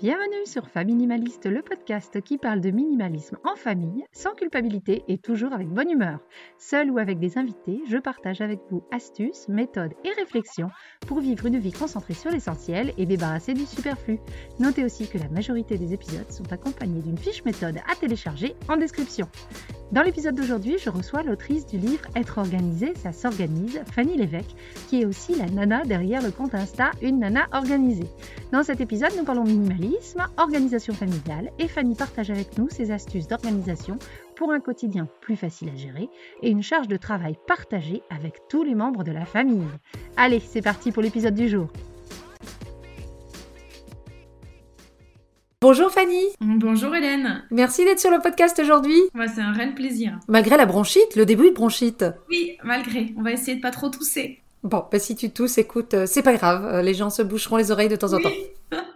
Bienvenue sur Faminimaliste, le podcast qui parle de minimalisme en famille, sans culpabilité et toujours avec bonne humeur. Seul ou avec des invités, je partage avec vous astuces, méthodes et réflexions pour vivre une vie concentrée sur l'essentiel et débarrassée du superflu. Notez aussi que la majorité des épisodes sont accompagnés d'une fiche méthode à télécharger en description. Dans l'épisode d'aujourd'hui, je reçois l'autrice du livre Être organisé, ça s'organise, Fanny Lévesque, qui est aussi la nana derrière le compte Insta Une Nana Organisée. Dans cet épisode, nous parlons minimalisme, organisation familiale et Fanny partage avec nous ses astuces d'organisation pour un quotidien plus facile à gérer et une charge de travail partagée avec tous les membres de la famille. Allez, c'est parti pour l'épisode du jour. Bonjour Fanny Bonjour Hélène Merci d'être sur le podcast aujourd'hui C'est un réel plaisir. Malgré la bronchite, le début de bronchite Oui, malgré. On va essayer de pas trop tousser. Bon, bah si tu tousses, écoute, euh, c'est pas grave, euh, les gens se boucheront les oreilles de temps en temps.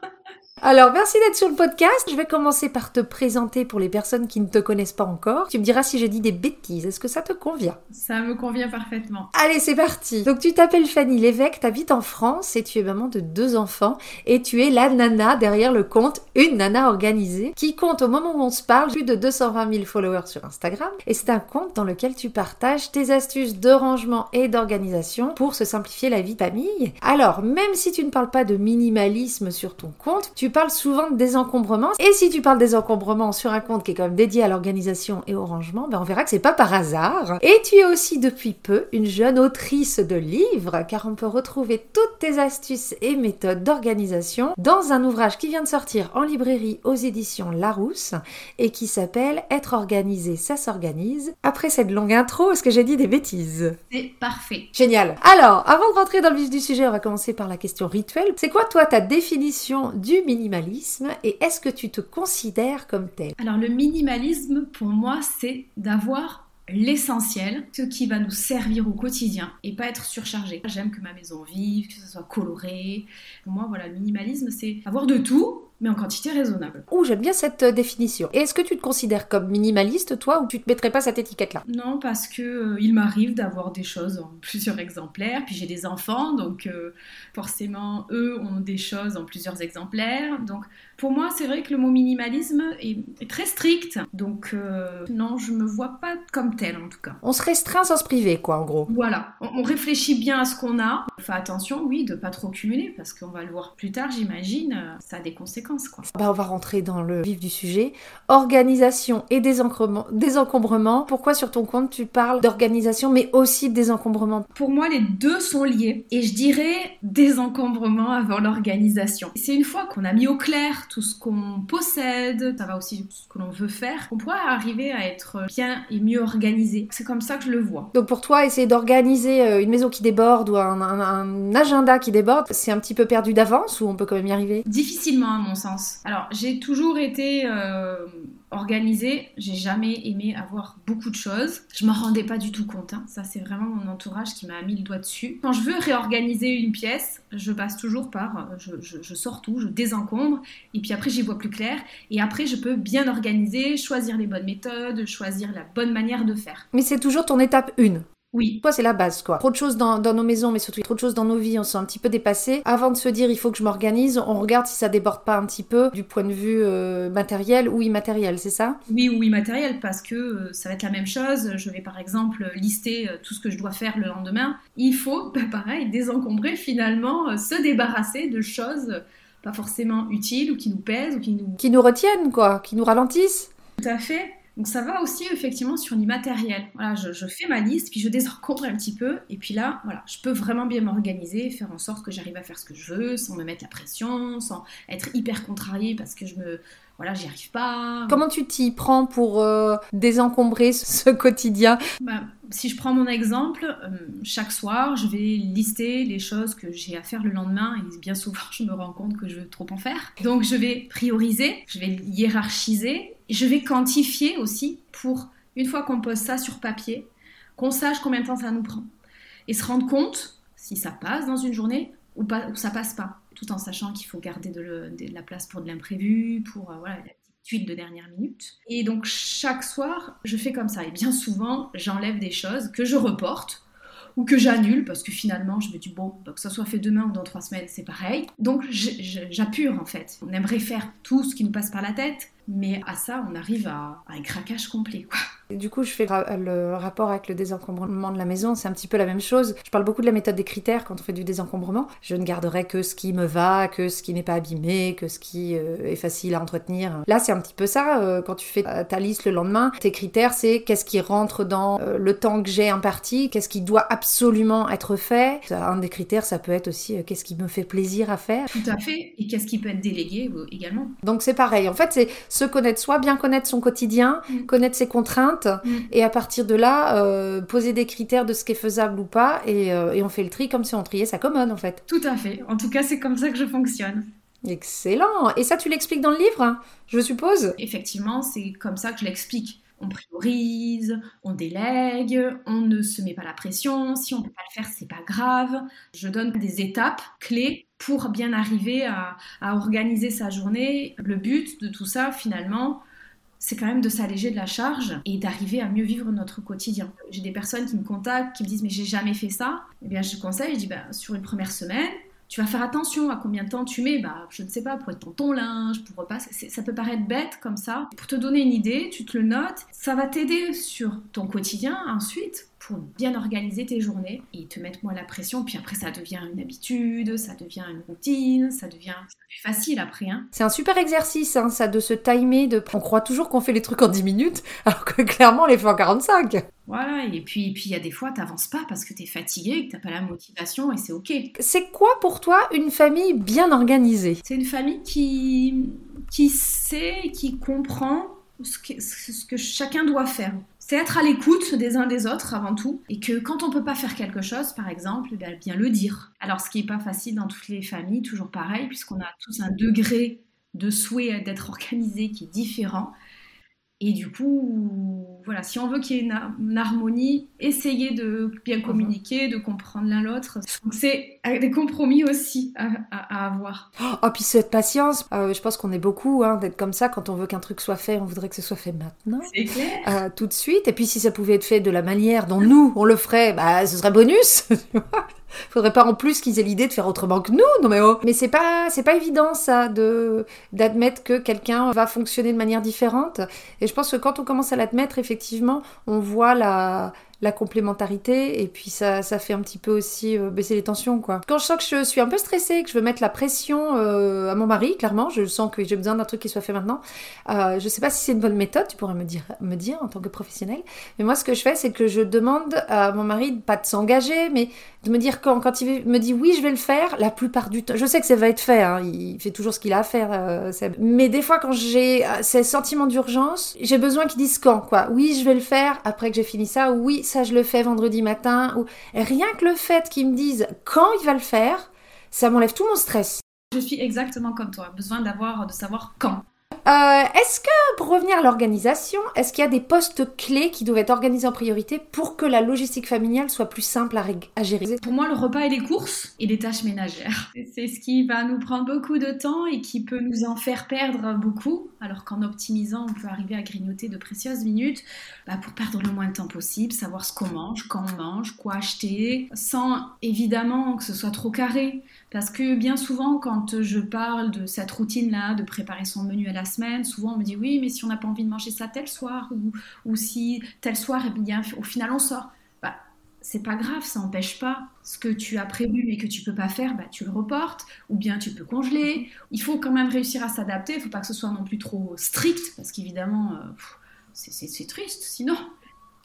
Alors, merci d'être sur le podcast. Je vais commencer par te présenter pour les personnes qui ne te connaissent pas encore. Tu me diras si j'ai dit des bêtises. Est-ce que ça te convient? Ça me convient parfaitement. Allez, c'est parti. Donc, tu t'appelles Fanny Lévesque, habites en France et tu es maman de deux enfants et tu es la nana derrière le compte Une Nana Organisée qui compte au moment où on se parle plus de 220 000 followers sur Instagram et c'est un compte dans lequel tu partages tes astuces de rangement et d'organisation pour se simplifier la vie de famille. Alors, même si tu ne parles pas de minimalisme sur ton compte, tu parles souvent de désencombrement. Et si tu parles désencombrement sur un compte qui est quand même dédié à l'organisation et au rangement, ben on verra que c'est pas par hasard. Et tu es aussi depuis peu une jeune autrice de livres, car on peut retrouver toutes tes astuces et méthodes d'organisation dans un ouvrage qui vient de sortir en librairie aux éditions Larousse et qui s'appelle Être organisé, ça s'organise. Après cette longue intro, est-ce que j'ai dit des bêtises? C'est parfait. Génial. Alors, avant de rentrer dans le vif du sujet, on va commencer par la question rituelle. C'est quoi toi ta définition du minimalisme et est-ce que tu te considères comme tel? Alors le minimalisme pour moi c'est d'avoir l'essentiel, ce qui va nous servir au quotidien et pas être surchargé. J'aime que ma maison vive, que ce soit coloré. Pour moi, voilà, le minimalisme, c'est avoir de tout, mais en quantité raisonnable. Ouh, j'aime bien cette euh, définition. Et est-ce que tu te considères comme minimaliste, toi, ou tu te mettrais pas cette étiquette-là? Non, parce que euh, il m'arrive d'avoir des choses en plusieurs exemplaires, puis j'ai des enfants, donc euh, forcément, eux ont des choses en plusieurs exemplaires. Donc, pour moi, c'est vrai que le mot minimalisme est, très strict, donc non, je me vois pas comme tel, en tout cas. On se restreint sans se priver, quoi, en gros. Voilà, on, réfléchit bien à ce qu'on a. On fait attention, oui, de pas trop cumuler, parce qu'on va le voir plus tard, j'imagine, ça a des conséquences bah, on va rentrer dans le vif du sujet. Organisation et désencombrement. désencombrement. Pourquoi sur ton compte tu parles d'organisation mais aussi de désencombrement? Pour moi, les deux sont liés. Et je dirais désencombrement avant l'organisation. C'est une fois qu'on a mis au clair tout ce qu'on possède, ça va aussi ce que l'on veut faire, qu'on pourra arriver à être bien et mieux organisé. C'est comme ça que je le vois. Donc pour toi, essayer d'organiser euh, une maison qui déborde ou un, un agenda qui déborde, c'est un petit peu perdu d'avance ou on peut quand même y arriver? Difficilement à mon Alors, j'ai toujours été euh, organisée. J'ai jamais aimé avoir beaucoup de choses. Je m'en rendais pas du tout compte. Hein. Ça, c'est vraiment mon entourage qui m'a mis le doigt dessus. Quand je veux réorganiser une pièce, je passe toujours par, euh, je, sors tout, je désencombre, et puis après j'y vois plus clair. Et après, je peux bien organiser, choisir les bonnes méthodes, choisir la bonne manière de faire. Mais c'est toujours ton étape 1. Oui. Toi, c'est la base, quoi. Trop de choses dans, nos maisons, mais surtout trop de choses dans nos vies, on se sent un petit peu dépassé. Avant de se dire, il faut que je m'organise, on regarde si ça déborde pas un petit peu du point de vue euh, matériel ou immatériel, c'est ça? Oui, ou immatériel, parce que euh, ça va être la même chose. Je vais par exemple lister euh, tout ce que je dois faire le lendemain. Il faut, bah, pareil, désencombrer finalement, se débarrasser de choses pas forcément utiles ou qui nous pèsent ou qui nous... Qui nous retiennent, quoi, qui nous ralentissent. Tout à fait. Donc ça va aussi effectivement sur l'immatériel. Voilà, je, fais ma liste, puis je désencombre un petit peu, et puis là, voilà, je peux vraiment bien m'organiser, faire en sorte que j'arrive à faire ce que je veux, sans me mettre la pression, sans être hyper contrariée parce que je me, voilà, j'y arrive pas. Comment tu t'y prends pour euh, désencombrer ce quotidien? Bah, Si je prends mon exemple, euh, chaque soir, je vais lister les choses que j'ai à faire le lendemain et bien souvent, je me rends compte que je veux trop en faire. Donc, je vais prioriser, je vais hiérarchiser, je vais quantifier aussi pour, une fois qu'on pose ça sur papier, qu'on sache combien de temps ça nous prend. Et se rendre compte si ça passe dans une journée ou, pas, ou ça passe pas tout en sachant qu'il faut garder de, la place pour de l'imprévu, pour euh, voilà, la petite de dernière minute. Et donc chaque soir, je fais comme ça. Et bien souvent, j'enlève des choses que je reporte ou que j'annule parce que finalement je me dis bon, que ça soit fait demain ou dans trois semaines, c'est pareil. Donc j'appure en fait. On aimerait faire tout ce qui nous passe par la tête, mais à ça, on arrive à, un craquage complet, quoi. Du coup, je fais le rapport avec le désencombrement de la maison, c'est un petit peu la même chose. Je parle beaucoup de la méthode des critères quand on fait du désencombrement. Je ne garderai que ce qui me va, que ce qui n'est pas abîmé, que ce qui euh, est facile à entretenir. Là, c'est un petit peu ça. Euh, quand tu fais ta liste le lendemain, tes critères, c'est qu'est-ce qui rentre dans euh, le temps que j'ai imparti, qu'est-ce qui doit absolument être fait. Un des critères, ça peut être aussi qu'est-ce qui me fait plaisir à faire. Tout à fait. Et qu'est-ce qui peut être délégué également. Donc c'est pareil. En fait, c'est se connaître soi, bien connaître son quotidien, mm. connaître ses contraintes, mm. et à partir de là, euh, poser des critères de ce qui est faisable ou pas, euh, et, on fait le tri comme si on triait sa commode en fait. Tout à fait. En tout cas, c'est comme ça que je fonctionne. Excellent. Et ça, tu l'expliques dans le livre, je suppose? Effectivement, c'est comme ça que je l'explique. On priorise, on délègue, on ne se met pas la pression. Si on ne peut pas le faire, c'est pas grave. Je donne des étapes clés pour bien arriver à, organiser sa journée. Le but de tout ça, finalement, c'est quand même de s'alléger de la charge et d'arriver à mieux vivre notre quotidien. J'ai des personnes qui me contactent, qui me disent mais j'ai jamais fait ça. Eh bien je conseille, je dis ben, sur une première semaine, tu vas faire attention à combien de temps tu mets, bah, je ne sais pas, pour être dans ton linge, pour repasser. Ça peut paraître bête comme ça. Pour te donner une idée, tu te le notes. Ça va t'aider sur ton quotidien ensuite pour bien organiser tes journées et te mettre moins la pression. Puis après, ça devient une habitude, ça devient une routine, ça devient plus facile après. Hein. C'est un super exercice, hein, ça, de se timer. De... On croit toujours qu'on fait les trucs en 10 minutes, alors que clairement, on les fait en 45. Voilà, et puis il y a des fois, t'avances pas parce que t'es fatigué, que t'as pas la motivation, et c'est ok. C'est quoi pour toi une famille bien organisée? C'est une famille qui, qui sait, qui comprend ce que, ce que chacun doit faire c'est être à l'écoute des uns des autres avant tout, et que quand on peut pas faire quelque chose, par exemple, eh bien le dire. Alors ce qui est pas facile dans toutes les familles, toujours pareil, puisqu'on a tous un degré de souhait d'être organisé qui est différent. Et du coup, voilà, si on veut qu'il y ait une, harmonie, essayez de bien communiquer, de comprendre l'un l'autre. C'est des compromis aussi à, avoir. Oh, puis cette patience, euh, je pense qu'on est beaucoup hein, d'être comme ça. Quand on veut qu'un truc soit fait, on voudrait que ce soit fait maintenant. C'est clair. Euh, tout de suite. Et puis si ça pouvait être fait de la manière dont nous, on le ferait, bah, ce serait bonus. Faudrait pas en plus qu'ils aient l'idée de faire autrement que nous, non mais oh. Mais c'est pas, c'est pas évident ça de d'admettre que quelqu'un va fonctionner de manière différente. Et je pense que quand on commence à l'admettre, effectivement, on voit la la complémentarité et puis ça, ça fait un petit peu aussi euh, baisser les tensions quoi. Quand je sens que je suis un peu stressée, que je veux mettre la pression euh, à mon mari, clairement, je sens que j'ai besoin d'un truc qui soit fait maintenant. Euh, je sais pas si c'est une bonne méthode, tu pourrais me dire, me dire en tant que professionnel. Mais moi ce que je fais c'est que je demande à mon mari pas de s'engager, mais de me dire quand, quand il me dit oui je vais le faire, la plupart du temps, je sais que ça va être fait, hein, il fait toujours ce qu'il a à faire, euh, mais des fois quand j'ai ces sentiments d'urgence, j'ai besoin qu'il dise quand quoi. Oui je vais le faire après que j'ai fini ça, oui ça je le fais vendredi matin, ou rien que le fait qu'il me dise quand il va le faire, ça m'enlève tout mon stress. Je suis exactement comme toi, besoin d'avoir, de savoir quand. Euh, est-ce que, pour revenir à l'organisation, est-ce qu'il y a des postes clés qui doivent être organisés en priorité pour que la logistique familiale soit plus simple à, gérer? Pour moi, le repas et les courses et les tâches ménagères. C'est ce qui va nous prendre beaucoup de temps et qui peut nous en faire perdre beaucoup, alors qu'en optimisant, on peut arriver à grignoter de précieuses minutes bah, pour perdre le moins de temps possible, savoir ce qu'on mange, quand on mange, quoi acheter, sans évidemment que ce soit trop carré. Parce que bien souvent, quand je parle de cette routine-là, de préparer son menu à la semaine, souvent on me dit oui, mais si on n'a pas envie de manger ça tel soir, ou, ou si tel soir, eh bien, au final on sort. Bah, c'est pas grave, ça n'empêche pas ce que tu as prévu mais que tu peux pas faire, bah, tu le reportes, ou bien tu peux congeler. Il faut quand même réussir à s'adapter, il faut pas que ce soit non plus trop strict, parce qu'évidemment, euh, c'est triste sinon.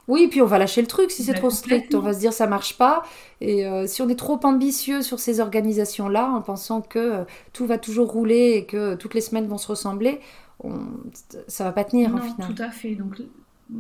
Oui, puis on va lâcher le truc si c'est trop strict. On va se dire ça marche pas. Et euh, si on est trop ambitieux sur ces organisations-là, en pensant que euh, tout va toujours rouler et que toutes les semaines vont se ressembler, on... ça va pas tenir non, en final. Tout à fait. Donc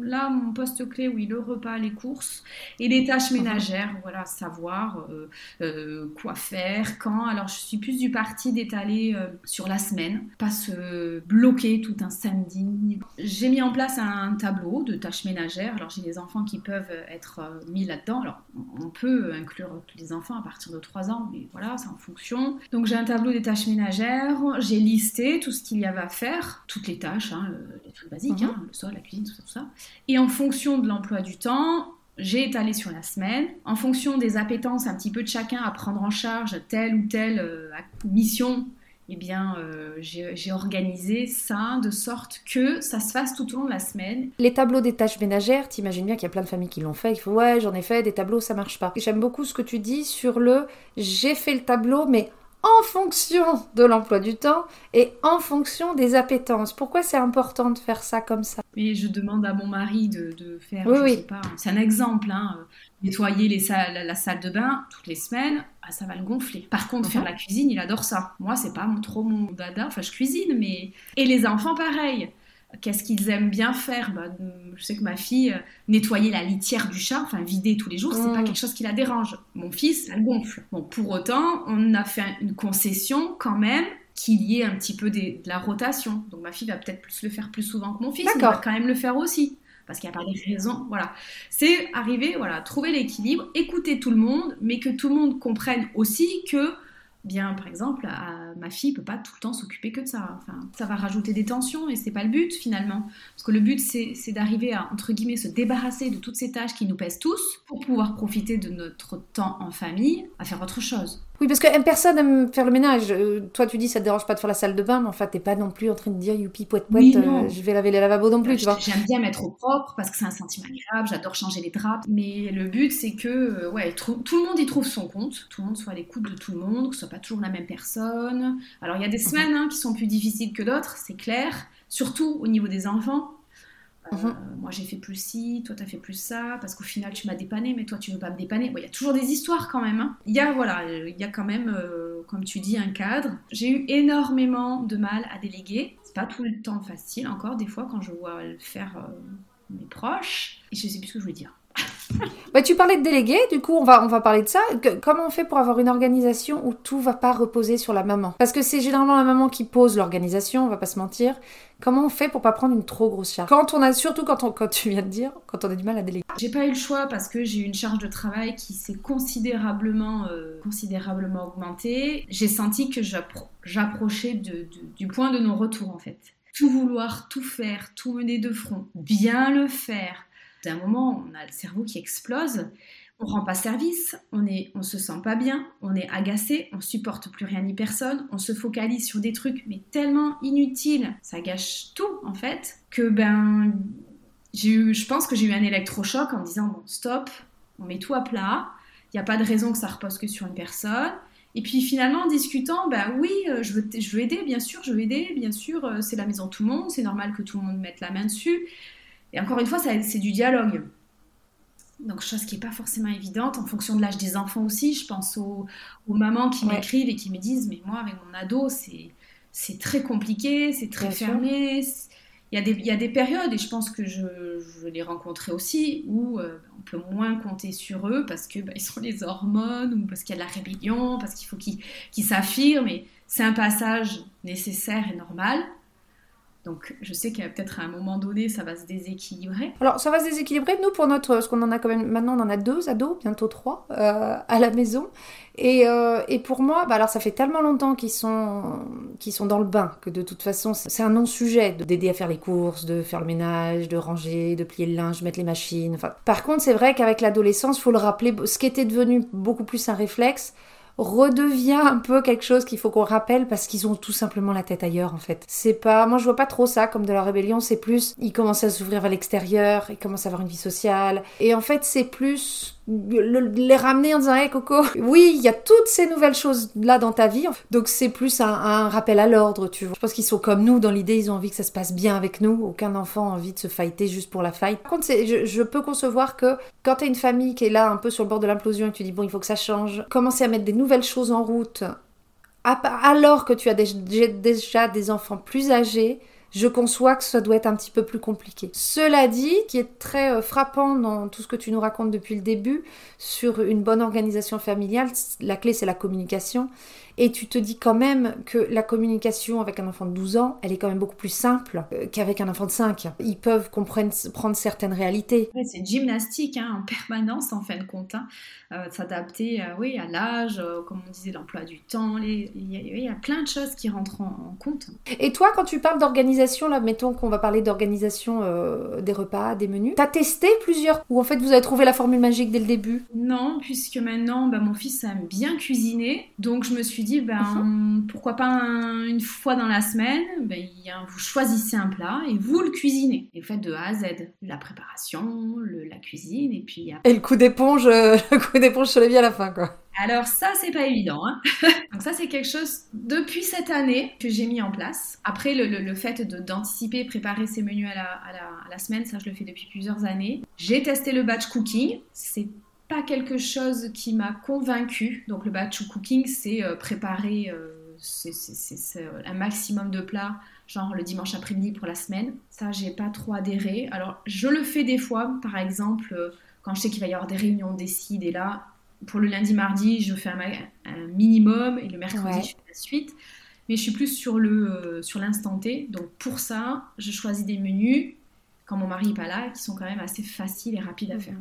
là, mon poste clé, oui, le repas, les courses et les tâches ménagères, voilà, savoir euh, euh, quoi faire, quand. Alors, je suis plus du parti d'étaler euh, sur la semaine, pas se bloquer tout un samedi. J'ai mis en place un tableau de tâches ménagères. Alors, j'ai des enfants qui peuvent être mis là-dedans. Alors, on peut inclure tous les enfants à partir de 3 ans, mais voilà, c'est en fonction. Donc, j'ai un tableau des tâches ménagères. J'ai listé tout ce qu'il y avait à faire, toutes les tâches, hein, les trucs basiques, mhm. hein, le sol, la cuisine, tout ça, tout ça. Et en fonction de l'emploi du temps, j'ai étalé sur la semaine, en fonction des appétences un petit peu de chacun à prendre en charge telle ou telle euh, mission, eh bien, euh, j'ai organisé ça de sorte que ça se fasse tout au long de la semaine. Les tableaux des tâches ménagères, t'imagines bien qu'il y a plein de familles qui l'ont fait, il faut ouais, j'en ai fait des tableaux, ça marche pas. J'aime beaucoup ce que tu dis sur le j'ai fait le tableau, mais en fonction de l'emploi du temps et en fonction des appétences. Pourquoi c'est important de faire ça comme ça? Mais je demande à mon mari de, faire, oui, je oui. sais pas, c'est un exemple, hein, nettoyer les salles, la salle de bain toutes les semaines, ah, ça va le gonfler. Par contre, faire mhm. la cuisine, il adore ça. Moi, c'est pas trop mon dada, enfin je cuisine, mais... Et les enfants, pareil. Qu'est-ce qu'ils aiment bien faire bah, Je sais que ma fille, euh, nettoyer la litière du chat, enfin vider tous les jours, c'est pas mm. quelque chose qui la dérange. Mon fils, ça le gonfle. Bon, pour autant, on a fait une concession quand même qu'il y ait un petit peu de la rotation. Donc ma fille va peut-être plus le faire plus souvent que mon fils, mais il va quand même le faire aussi. Parce qu'il n'y a pas de raison. Voilà. C'est arriver, voilà, trouver l'équilibre, écouter tout le monde, mais que tout le monde comprenne aussi que bien par exemple ma fille peut pas tout le temps s'occuper que de ça. Ça va rajouter des tensions et c'est pas le but finalement. Parce que le but c'est d'arriver à se débarrasser de toutes ces tâches qui nous pèsent tous pour pouvoir profiter de notre temps en famille à faire autre chose oui, parce que personne aime faire le ménage. Euh, toi, tu dis ça te dérange pas de faire la salle de bain, mais en fait, t'es pas non plus en train de dire youpi, poète, poète, euh, je vais laver les lavabos non plus. J'aime bien mettre au propre parce que c'est un sentiment agréable, j'adore changer les draps. Mais le but, c'est que euh, ouais, tout le monde y trouve son compte, tout le monde soit à l'écoute de tout le monde, que ce soit pas toujours la même personne. Alors, il y a des mhm. semaines hein, qui sont plus difficiles que d'autres, c'est clair, surtout au niveau des enfants. Mhm. Euh, moi j'ai fait plus ci, toi t'as fait plus ça, parce qu'au final tu m'as dépanné, mais toi tu veux pas me dépanner. Il y a toujours des histoires quand même. Hein. Il y a voilà, il y a quand même, euh, comme tu dis, un cadre. J'ai eu énormément de mal à déléguer. C'est pas tout le temps facile encore, des fois quand je vois le faire euh, mes proches. Et je sais plus ce que je voulais dire. Bah, tu parlais de délégué, du coup on va, on va parler de ça. comment on fait pour avoir une organisation où tout va pas reposer sur la maman? Parce que c'est généralement la maman qui pose l'organisation, on va pas se mentir. Comment on fait pour pas prendre une trop grosse charge? Quand on a, surtout quand, on, tu viens de dire, quand on a du mal à déléguer. J'ai pas eu le choix parce que j'ai eu une charge de travail qui s'est considérablement, euh, considérablement augmentée. J'ai senti que j'approchais du point de non-retour en fait. Tout vouloir, tout faire, tout mener de front, bien le faire d'un moment, on a le cerveau qui explose, on rend pas service, on est, on se sent pas bien, on est agacé, on supporte plus rien ni personne, on se focalise sur des trucs mais tellement inutiles, ça gâche tout en fait, que ben, eu, je pense que j'ai eu un électrochoc en me disant bon stop, on met tout à plat, il n'y a pas de raison que ça repose que sur une personne. Et puis finalement, en discutant, ben oui, euh, je veux, je veux aider, bien sûr, je veux aider, bien sûr, euh, c'est la maison de tout le monde, c'est normal que tout le monde mette la main dessus. Et encore une fois, c'est du dialogue. Donc, chose qui n'est pas forcément évidente en fonction de l'âge des enfants aussi. Je pense aux, mamans qui m'écrivent et qui me disent Mais moi, avec mon ado, c'est très compliqué, c'est très fermé. Il y, a des, il y, a des, périodes, et je pense que je, je l'ai rencontré aussi, où euh, on peut moins compter sur eux parce qu'ils bah, sont les hormones, ou parce qu'il y a de la rébellion, parce qu'il faut qu'ils s'affirment. Et c'est un passage nécessaire et normal. Donc je sais qu'à peut-être à un moment donné, ça va se déséquilibrer. Alors ça va se déséquilibrer. Nous, pour notre, ce qu'on en a quand même maintenant, on en a deux ados, bientôt trois, euh, à la maison. Et, euh, et pour moi, bah alors ça fait tellement longtemps qu'ils sont, qu'ils sont dans le bain que de toute façon, c'est un non-sujet d'aider à faire les courses, de faire le ménage, de ranger, de plier le linge, mettre les machines. Enfin, par contre, c'est vrai qu'avec l'adolescence, faut le rappeler, ce qui était devenu beaucoup plus un réflexe, redevient un peu quelque chose qu'il faut qu'on rappelle parce qu'ils ont tout simplement la tête ailleurs en fait. C'est pas, moi je vois pas trop ça comme de la rébellion, c'est plus ils commencent à s'ouvrir à l'extérieur, ils commencent à avoir une vie sociale et en fait c'est plus les ramener en disant hey Coco oui il y a toutes ces nouvelles choses là dans ta vie donc c'est plus un, rappel à l'ordre tu vois. Je pense qu'ils sont comme nous dans l'idée ils ont envie que ça se passe bien avec nous. Aucun enfant a envie de se fighter juste pour la fight. Par contre je, je, peux concevoir que quand t'as une famille qui est là un peu sur le bord de l'implosion et tu dis bon il faut que ça change commencer à mettre des nouvelles choses en route alors que tu as déjà des enfants plus âgés je conçois que ça doit être un petit peu plus compliqué. Cela dit, qui est très euh, frappant dans tout ce que tu nous racontes depuis le début sur une bonne organisation familiale, la clé c'est la communication. Et tu te dis quand même que la communication avec un enfant de 12 ans, elle est quand même beaucoup plus simple euh, qu'avec un enfant de 5. Ils peuvent comprendre prendre certaines réalités. c'est une gymnastique hein, en permanence en fin de compte. Hein. Euh, s'adapter euh, oui, à l'âge, comme on disait, l'emploi du temps. Il y, a plein de choses qui rentrent en, compte. Et toi, quand tu parles d'organisation, là, mettons qu'on va parler d'organisation des repas, des menus, t'as testé plusieurs Ou en fait vous avez trouvé la formule magique dès le début? Non, puisque maintenant bah, mon fils aime bien cuisiner. Donc je me suis dit, ben, mhm. pourquoi pas une fois dans la semaine, ben, vous choisissez un plat et vous le cuisinez. Et vous faites de A à Z. La préparation, la cuisine, et puis... Et le coup d'éponge, euh, le coup d'éponge se lève à la fin, quoi. Alors ça, c'est pas évident. Hein. Donc ça, c'est quelque chose depuis cette année que j'ai mis en place. Après, le, fait d'anticiper, préparer ces menus à la, à la, semaine, ça, je le fais depuis plusieurs années. J'ai testé le batch cooking. C'est pas quelque chose qui m'a convaincu. Donc le batch cooking, c'est euh, préparer euh, un maximum de plats, genre le dimanche après-midi pour la semaine. Ça, j'ai pas trop adhéré. Alors je le fais des fois, par exemple, euh, quand je sais qu'il va y avoir des réunions décides et là, pour le lundi, mardi, je fais un, minimum et le mercredi, je fais la suite. Mais je suis plus sur le sur l'instant T. Donc pour ça, je choisis des menus quand mon mari n'est pas là, qui sont quand même assez faciles et rapides à faire.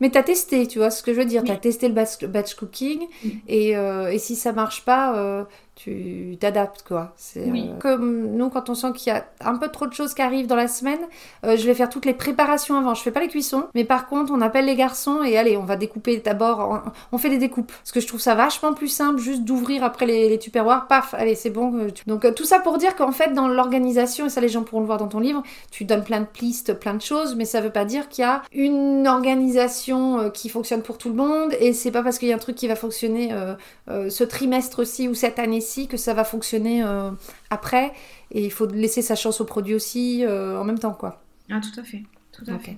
Mais tu as testé, tu vois ce que je veux dire, tu as testé le batch, cooking, et, euh, et, si ça marche pas, euh, tu t'adaptes quoi. C'est euh, comme nous quand on sent qu'il y a un peu trop de choses qui arrivent dans la semaine, je vais faire toutes les préparations avant. Je fais pas les cuissons, mais par contre on appelle les garçons et allez on va découper d'abord. On fait des découpes parce que je trouve ça vachement plus simple juste d'ouvrir après les, les tupperwares. Paf, allez c'est bon. Donc tout ça pour dire qu'en fait dans l'organisation et ça les gens pourront le voir dans ton livre, tu donnes plein de pistes, plein de choses, mais ça veut pas dire qu'il y a une organisation qui fonctionne pour tout le monde et c'est pas parce qu'il y a un truc qui va fonctionner ce trimestre-ci ou cette année que ça va fonctionner euh, après. Et il faut laisser sa chance au produit aussi euh, en même temps, quoi. Ah, tout à fait. Tout à fait.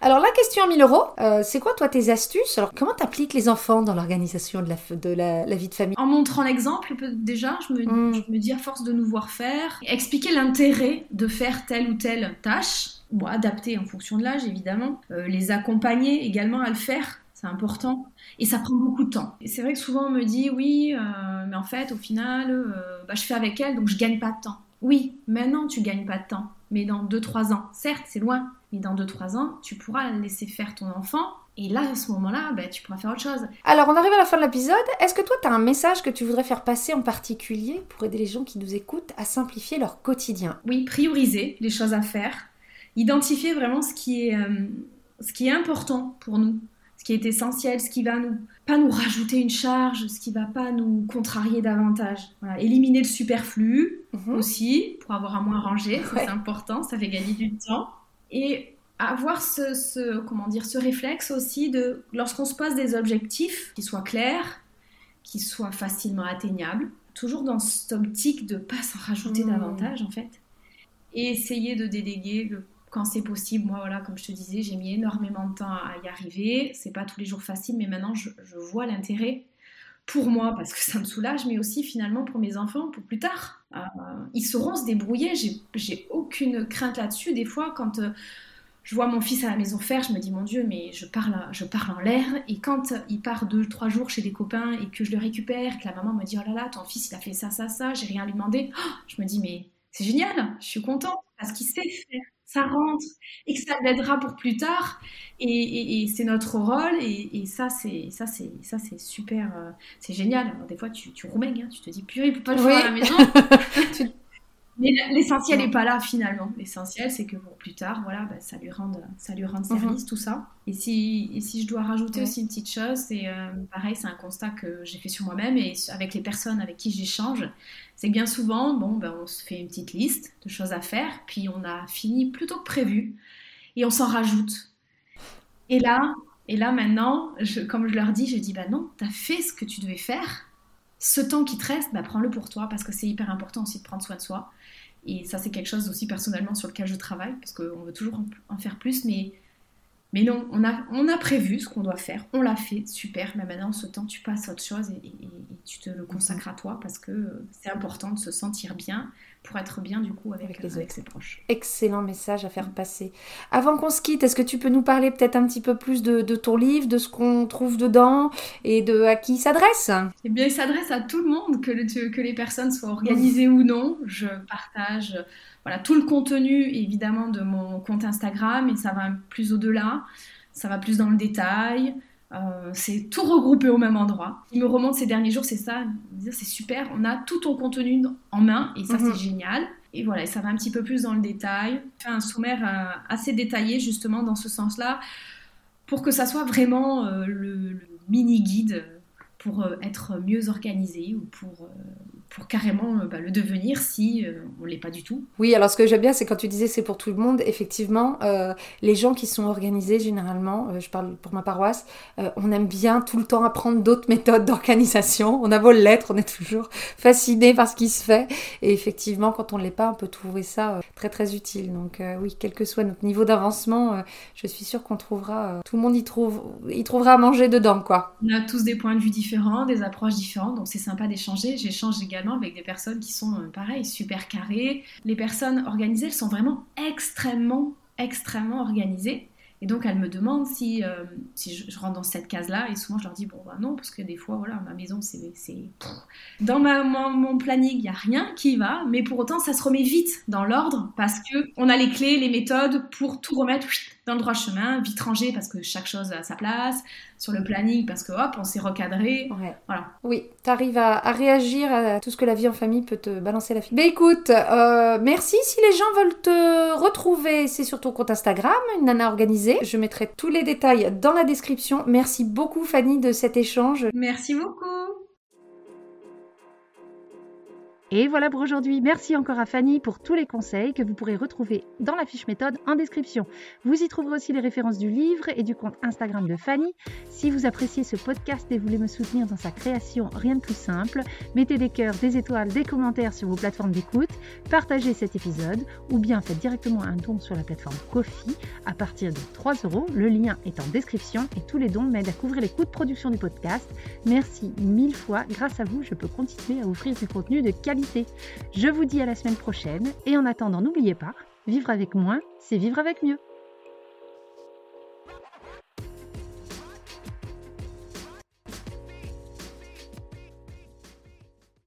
Alors la question à 1000 euros, euh, c'est quoi toi tes astuces? Alors comment t'appliques les enfants dans l'organisation de, la, de la, vie de famille? En montrant l'exemple, déjà, je me, mm. je me dis à force de nous voir faire, expliquer l'intérêt de faire telle ou telle tâche, bon, adapter en fonction de l'âge évidemment, les accompagner également à le faire c'est important. Et ça prend beaucoup de temps. Et c'est vrai que souvent on me dit oui, euh, mais en fait au final, euh, bah, je fais avec elle, donc je gagne pas de temps. Oui, maintenant tu gagnes pas de temps, mais dans 2-3 ans, certes c'est loin, mais dans 2-3 ans, tu pourras laisser faire ton enfant. Et là, à ce moment-là, bah, tu pourras faire autre chose. Alors, on arrive à la fin de l'épisode. Est-ce que toi, tu as un message que tu voudrais faire passer en particulier pour aider les gens qui nous écoutent à simplifier leur quotidien? Oui, prioriser les choses à faire. Identifier vraiment ce qui est, euh, ce qui est important pour nous ce qui est essentiel, ce qui va nous pas nous rajouter une charge, ce qui va pas nous contrarier davantage. Éliminer le superflu mhm. aussi pour avoir à moins ranger, c'est important, ça fait gagner du temps. Et avoir ce, comment dire ce réflexe aussi de lorsqu'on se pose des objectifs qui soient clairs, qui soient facilement atteignables, toujours dans cette optique de pas s'en rajouter mhm. davantage en fait, et essayer de déléguer le quand c'est possible. Moi, voilà, comme je te disais, j'ai mis énormément de temps à y arriver. C'est pas tous les jours facile, mais maintenant, je, vois l'intérêt pour moi parce que ça me soulage, mais aussi finalement pour mes enfants, pour plus tard. Euh, ils sauront se débrouiller. J'ai aucune crainte là-dessus. Des fois, quand euh, je vois mon fils à la maison faire, je me dis mon Dieu, mais je parle, en l'air. Et quand il part deux, trois jours chez des copains et que je le récupère, que la maman me dit oh là là, ton fils il a fait ça, ça, ça, j'ai rien à lui demander, oh, je me dis mais c'est génial, je suis contente parce qu'il sait faire ça rentre et que ça l'aidera pour plus tard. Et, c'est notre rôle. Et, ça, c'est ça, c'est ça, c'est super, euh, c'est génial. des fois, tu, tu hein, tu te dis purée, il peut pas le faire à la maison. Mais l'essentiel n'est pas là finalement. L'essentiel, c'est que pour plus tard, voilà, bah, ça lui rende, ça lui rende service, mhm. tout ça. Et si, et si je dois rajouter aussi une petite chose, c'est euh, pareil, c'est un constat que j'ai fait sur moi-même et avec les personnes avec qui j'échange, c'est que bien souvent, bon, ben, on se fait une petite liste de choses à faire, puis on a fini plutôt que prévu, et on s'en rajoute. Et là, et là maintenant, je, comme je leur dis, je dis, bah non, t'as fait ce que tu devais faire, ce temps qui te reste, bah, prends-le pour toi parce que c'est hyper important aussi de prendre soin de soi. Et ça, c'est quelque chose aussi personnellement sur lequel je travaille parce qu'on veut toujours en faire plus, mais Mais non, on a, on a prévu ce qu'on doit faire, on l'a fait, super, mais maintenant, ce temps, tu passes à autre chose et, tu te le consacres à toi parce que c'est important de se sentir bien pour être bien du coup avec, les avec ses proches. Excellent message à faire passer. Avant qu'on se quitte, est-ce que tu peux nous parler peut-être un petit peu plus de, ton livre, de ce qu'on trouve dedans et de à qui il s'adresse? Eh bien, il s'adresse à tout le monde, que, que les personnes soient organisées ou non. Je partage voilà, tout le contenu évidemment de mon compte Instagram et ça va plus au-delà. Ça va plus dans le détail. Euh, c'est tout regroupé au même endroit. Il me remonte ces derniers jours, c'est ça, c'est super, on a tout ton contenu en main et ça c'est mhm. génial. Et voilà, ça va un petit peu plus dans le détail. Fait un sommaire euh, assez détaillé justement dans ce sens-là pour que ça soit vraiment euh, le, mini guide pour être mieux organisé ou pour pour carrément euh, bah, le devenir si euh, on l'est pas du tout. Oui, alors ce que j'aime bien, c'est quand tu disais c'est pour tout le monde, effectivement, euh, les gens qui sont organisés, généralement, je parle pour ma paroisse, on aime bien tout le temps apprendre d'autres méthodes d'organisation. On a beau l'être, on est toujours fasciné par ce qui se fait. Et effectivement, quand on ne l'est pas, on peut trouver ça très très utile. Donc oui, quel que soit notre niveau d'avancement, je suis sûre qu'on trouvera, tout le monde y, trouve, y trouvera à manger dedans, quoi. On a tous des points de vue différents, des approches différentes, donc c'est sympa d'échanger. J'échange également avec des personnes qui sont, euh, pareil, super carrées. Les personnes organisées, elles sont vraiment extrêmement, extrêmement organisées. Et donc, elles me demandent si, euh, si je, rentre dans cette case-là. Et souvent, je leur dis, bon, bah non, parce que des fois, voilà, ma maison, c'est... Dans mon, planning, il n'y a rien qui va. Mais pour autant, ça se remet vite dans l'ordre parce qu'on a les clés, les méthodes pour tout remettre dans le droit chemin, vite rangé parce que chaque chose a sa place, sur le planning parce que hop, on s'est recadré. Voilà. Oui, tu arrives à, réagir à tout ce que la vie en famille peut te balancer la fille. Ben écoute, euh, merci. Si les gens veulent te retrouver, c'est sur ton compte Instagram, une nana organisée. Je mettrai tous les détails dans la description. Merci beaucoup Fanny de cet échange. Merci beaucoup. Et voilà pour aujourd'hui. Merci encore à Fanny pour tous les conseils que vous pourrez retrouver dans la fiche méthode en description. Vous y trouverez aussi les références du livre et du compte Instagram de Fanny. Si vous appréciez ce podcast et voulez me soutenir dans sa création, rien de plus simple, mettez des cœurs, des étoiles, des commentaires sur vos plateformes d'écoute, partagez cet épisode ou bien faites directement un don sur la plateforme Kofi à partir de 3 euros. Le lien est en description et tous les dons m'aident à couvrir les coûts de production du podcast. Merci mille fois. Grâce à vous, je peux continuer à offrir du contenu de qualité je vous dis à la semaine prochaine et en attendant, n'oubliez pas, vivre avec moins, c'est vivre avec mieux.